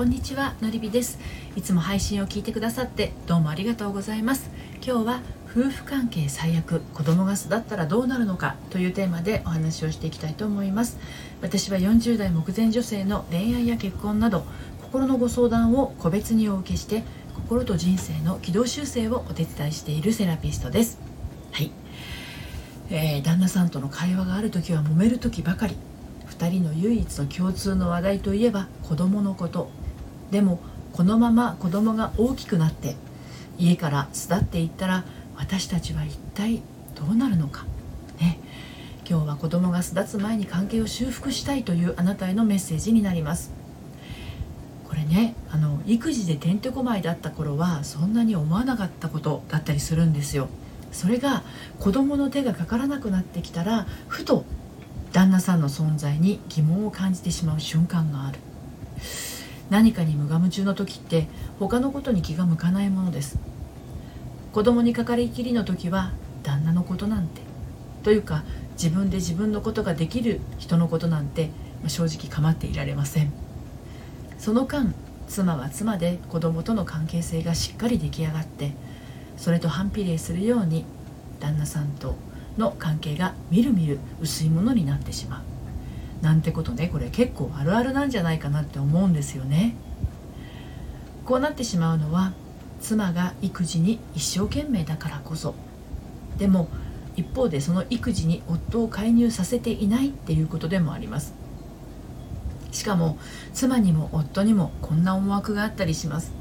こんにちはのりびです。いつも配信を聞いてくださってどうもありがとうございます。今日は夫婦関係最悪子供が巣立ったらどうなるのかというテーマでお話をしていきたいと思います。私は40代目前女性の恋愛や結婚など心のご相談を個別にお受けして心と人生の軌道修正をお手伝いしているセラピストです。はい、えー、旦那さんとの会話がある時は揉める時ばかり。2人の唯一の共通の話題といえば子供のこと。でもこのまま子供が大きくなって家から巣立っていったら私たちは一体どうなるのか。ね。今日は子供が巣立つ前に関係を修復したいというあなたへのメッセージになります。これねあの育児でてんてこまいだった頃はそんなに思わなかったことだったりするんですよ。それが子供の手がかからなくなってきたらふと旦那さんの存在に疑問を感じてしまう瞬間がある。何かに無我夢中の時って他のことに気が向かないものです。子供にかかりきりの時は旦那のことなんて。というか自分で自分のことができる人のことなんて正直構っていられません。その間妻は妻で子供との関係性がしっかり出来上がってそれと反比例するように旦那さんとの関係がみるみる薄いものになってしまう。なんてことね。これ結構あるあるなんじゃないかなって思うんですよね。こうなってしまうのは妻が育児に一生懸命だからこそ。でも一方でその育児に夫を介入させていないっていうことでもあります。しかも妻にも夫にもこんな思惑があったりします。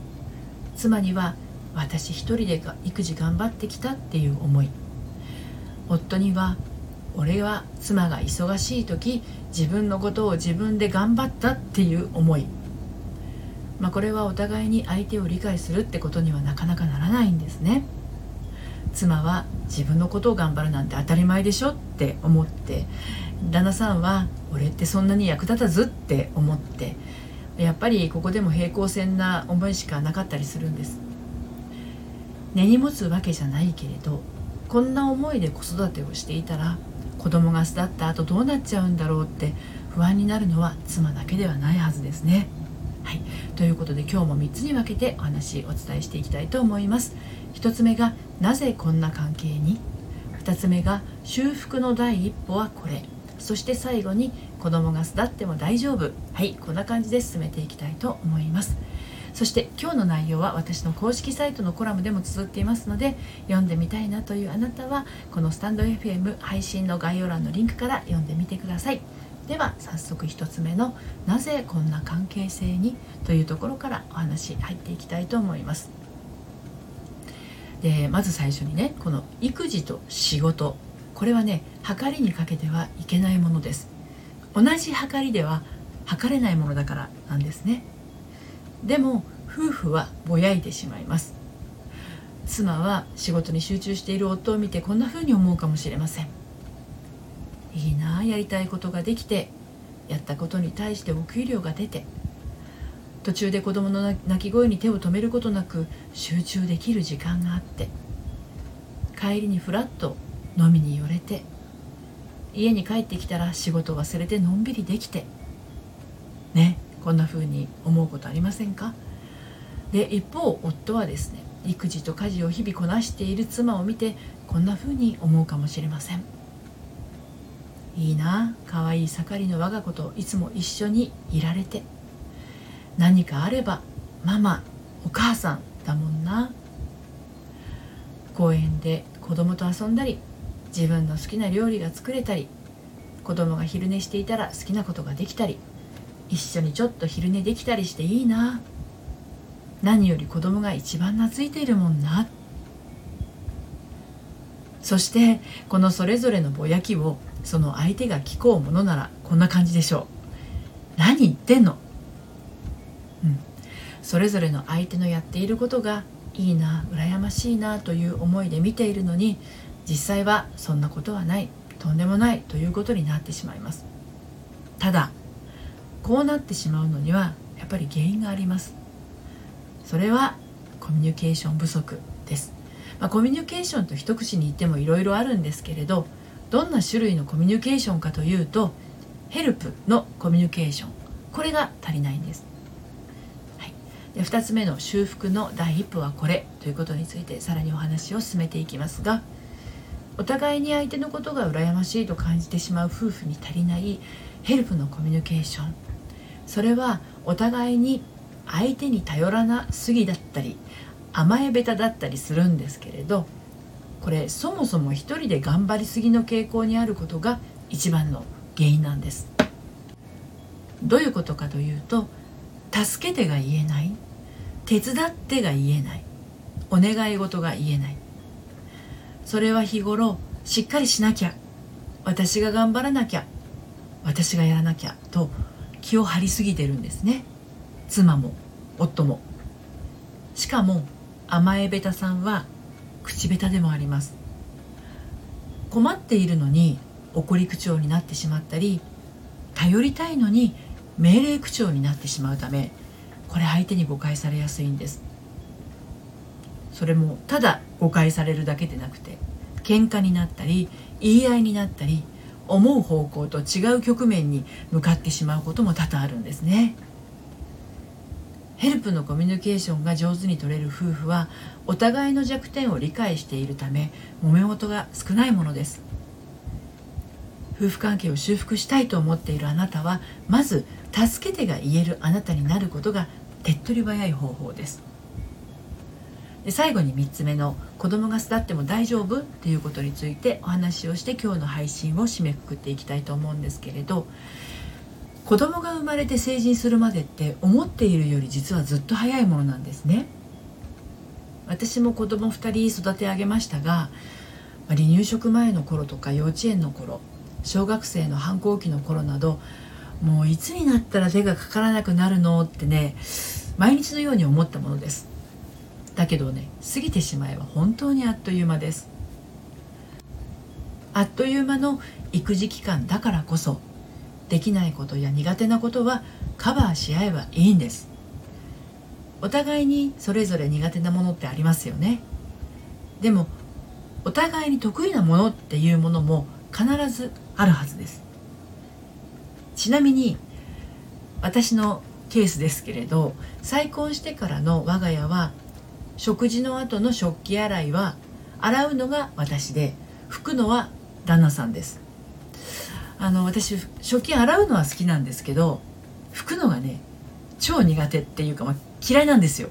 妻には私一人で育児頑張ってきたっていう思い。夫には俺は妻が忙しい時自分のことを自分で頑張ったっていう思い、まあ、これはお互いに相手を理解するってことにはなかなかならないんですね。妻は自分のことを頑張るなんて当たり前でしょって思って。旦那さんは俺ってそんなに役立たずって思って。やっぱりここでも平行線な思いしかなかったりするんです。根に持つわけじゃないけれどこんな思いで子育てをしていたら子供が巣立った後どうなっちゃうんだろうって不安になるのは妻だけではないはずですね。はい、ということで今日も3つに分けてお話お伝えしていきたいと思います。1つ目がなぜこんな関係に？2つ目が修復の第一歩はこれそして最後に子供が巣立っても大丈夫はいこんな感じで進めていきたいと思います。そして今日の内容は私の公式サイトのコラムでも綴っていますので読んでみたいなというあなたはこのスタンド FM 配信の概要欄のリンクから読んでみてください。では早速1つ目の「なぜこんな関係性に?」というところからお話入っていきたいと思います。でまず最初にねこの育児と仕事。これはね測りにかけてはいけないものです。同じ測りでは測れないものだからなんですね。でも夫婦はぼやいてしまいます。妻は仕事に集中している夫を見てこんな風に思うかもしれません。いいなあやりたいことができてやったことに対してお給料が出て途中で子供の泣き声に手を止めることなく集中できる時間があって帰りにふらっと飲みに寄れて家に帰ってきたら仕事忘れてのんびりできてねこんな風に思うことありませんか？で一方夫はですね育児と家事を日々こなしている妻を見てこんな風に思うかもしれません。いいな可愛い盛りの我が子といつも一緒にいられて何かあればママお母さんだもんな。公園で子供と遊んだり自分の好きな料理が作れたり子供が昼寝していたら好きなことができたり一緒にちょっと昼寝できたりしていいな。何より子供が一番懐いているもんな。そしてこのそれぞれのぼやきをその相手が聞こうものならこんな感じでしょう。何言ってんの？うん。それぞれの相手のやっていることがいいな羨ましいなという思いで見ているのに実際はそんなことはないとんでもないということになってしまいます。ただこうなってしまうのにはやっぱり原因があります。それはコミュニケーション不足です、まあ、コミュニケーションと一口に言ってもいろいろあるんですけれどどんな種類のコミュニケーションかというとヘルプのコミュニケーション。これが足りないんです。はい。で2つ目の修復の第一歩はこれ。ということについてさらにお話を進めていきますがお互いに相手のことが羨ましいと感じてしまう夫婦に足りないヘルプのコミュニケーション。それはお互いに相手に頼らなすぎだったり甘え下手だったりするんですけれどこれそもそも一人で頑張りすぎの傾向にあることが一番の原因なんです。どういうことかというと助けてが言えない手伝ってが言えないお願い事が言えない。それは日頃しっかりしなきゃ私が頑張らなきゃ私がやらなきゃと気を張りすぎてるんですね。妻も夫も。しかも甘えべたさんは口下手でもあります。困っているのに怒り口調になってしまったり頼りたいのに命令口調になってしまうためこれ相手に誤解されやすいんです。それもただ誤解されるだけでなくて喧嘩になったり言い合いになったり思う方向と違う局面に向かってしまうことも多々あるんですね。ヘルプのコミュニケーションが上手に取れる夫婦はお互いの弱点を理解しているため揉め事が少ないものです。夫婦関係を修復したいと思っているあなたはまず助けてが言えるあなたになることが手っ取り早い方法です。で最後に3つ目の子供が巣立っても大丈夫？っていうことについてお話をして今日の配信を締めくくっていきたいと思うんですけれど子供が生まれて成人するまでって思っているより実はずっと早いものなんですね。私も子供2人育て上げましたが離乳食前の頃とか幼稚園の頃小学生の反抗期の頃などもういつになったら手がかからなくなるの？ってね毎日のように思ったものです。だけどね過ぎてしまえば本当にあっという間です。あっという間の育児期間だからこそできないことや苦手なことはカバーし合えばいいんです。お互いにそれぞれ苦手なものってありますよね。でもお互いに得意なものっていうものも必ずあるはずです。ちなみに私のケースですけれど再婚してからの我が家は食事の後の食器洗いは洗うのが私で拭くのは旦那さんです。あの私食器洗うのは好きなんですけど拭くのがね超苦手っていうか、まあ、嫌いなんですよ。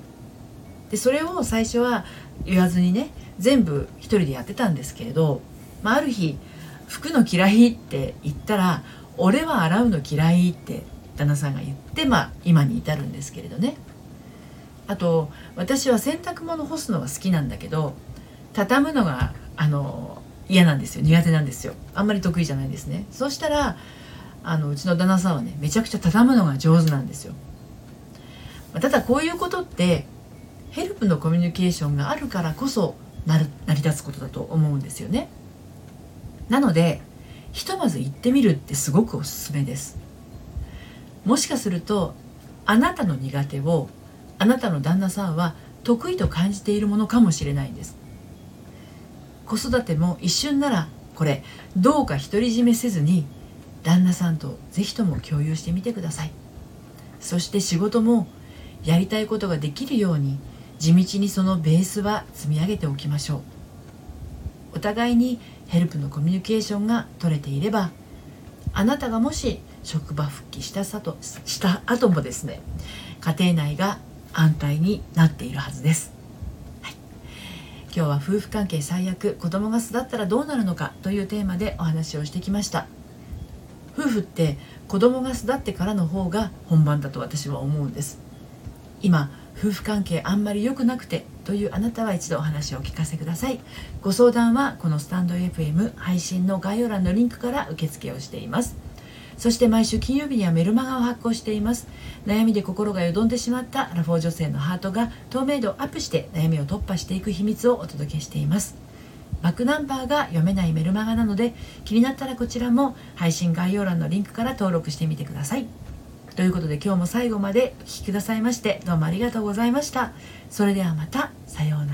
でそれを最初は言わずにね全部一人でやってたんですけれど、まあ、ある日「拭くの嫌い」って言ったら「俺は洗うの嫌い」って旦那さんが言って、まあ、今に至るんですけれどね。あと私は洗濯物干すのが好きなんだけど畳むのがあの嫌なんですよ。苦手なんですよ。あんまり得意じゃないですね。そうしたらあのうちの旦那さんはねめちゃくちゃ畳むのが上手なんですよ。ただこういうことってヘルプのコミュニケーションがあるからこそ成り立つことだと思うんですよね。なのでひとまず行ってみるってすごくおすすめです。もしかするとあなたの苦手をあなたの旦那さんは得意と感じているものかもしれないんです。子育ても一瞬ならこれどうか独り占めせずに旦那さんと是非とも共有してみてください。そして仕事もやりたいことができるように地道にそのベースは積み上げておきましょう。お互いにヘルプのコミュニケーションが取れていればあなたがもし職場復帰したさとした後もですね家庭内が安泰になっているはずです、はい、今日は夫婦関係最悪子供が巣立ったらどうなるのかというテーマでお話をしてきました。夫婦って子供が巣立ってからの方が本番だと私は思うんです。今夫婦関係あんまり良くなくてというあなたは一度お話をお聞かせください。ご相談はこのスタンド FM 配信の概要欄のリンクから受付をしています。そして毎週金曜日にはメルマガを発行しています。悩みで心がよどんでしまったアラフォー女性のハートが透明度をアップして悩みを突破していく秘密をお届けしています。バックナンバーが読めないメルマガなので気になったらこちらも配信概要欄のリンクから登録してみてください。ということで今日も最後までお聴きくださいましてどうもありがとうございました。それではまたさようなら。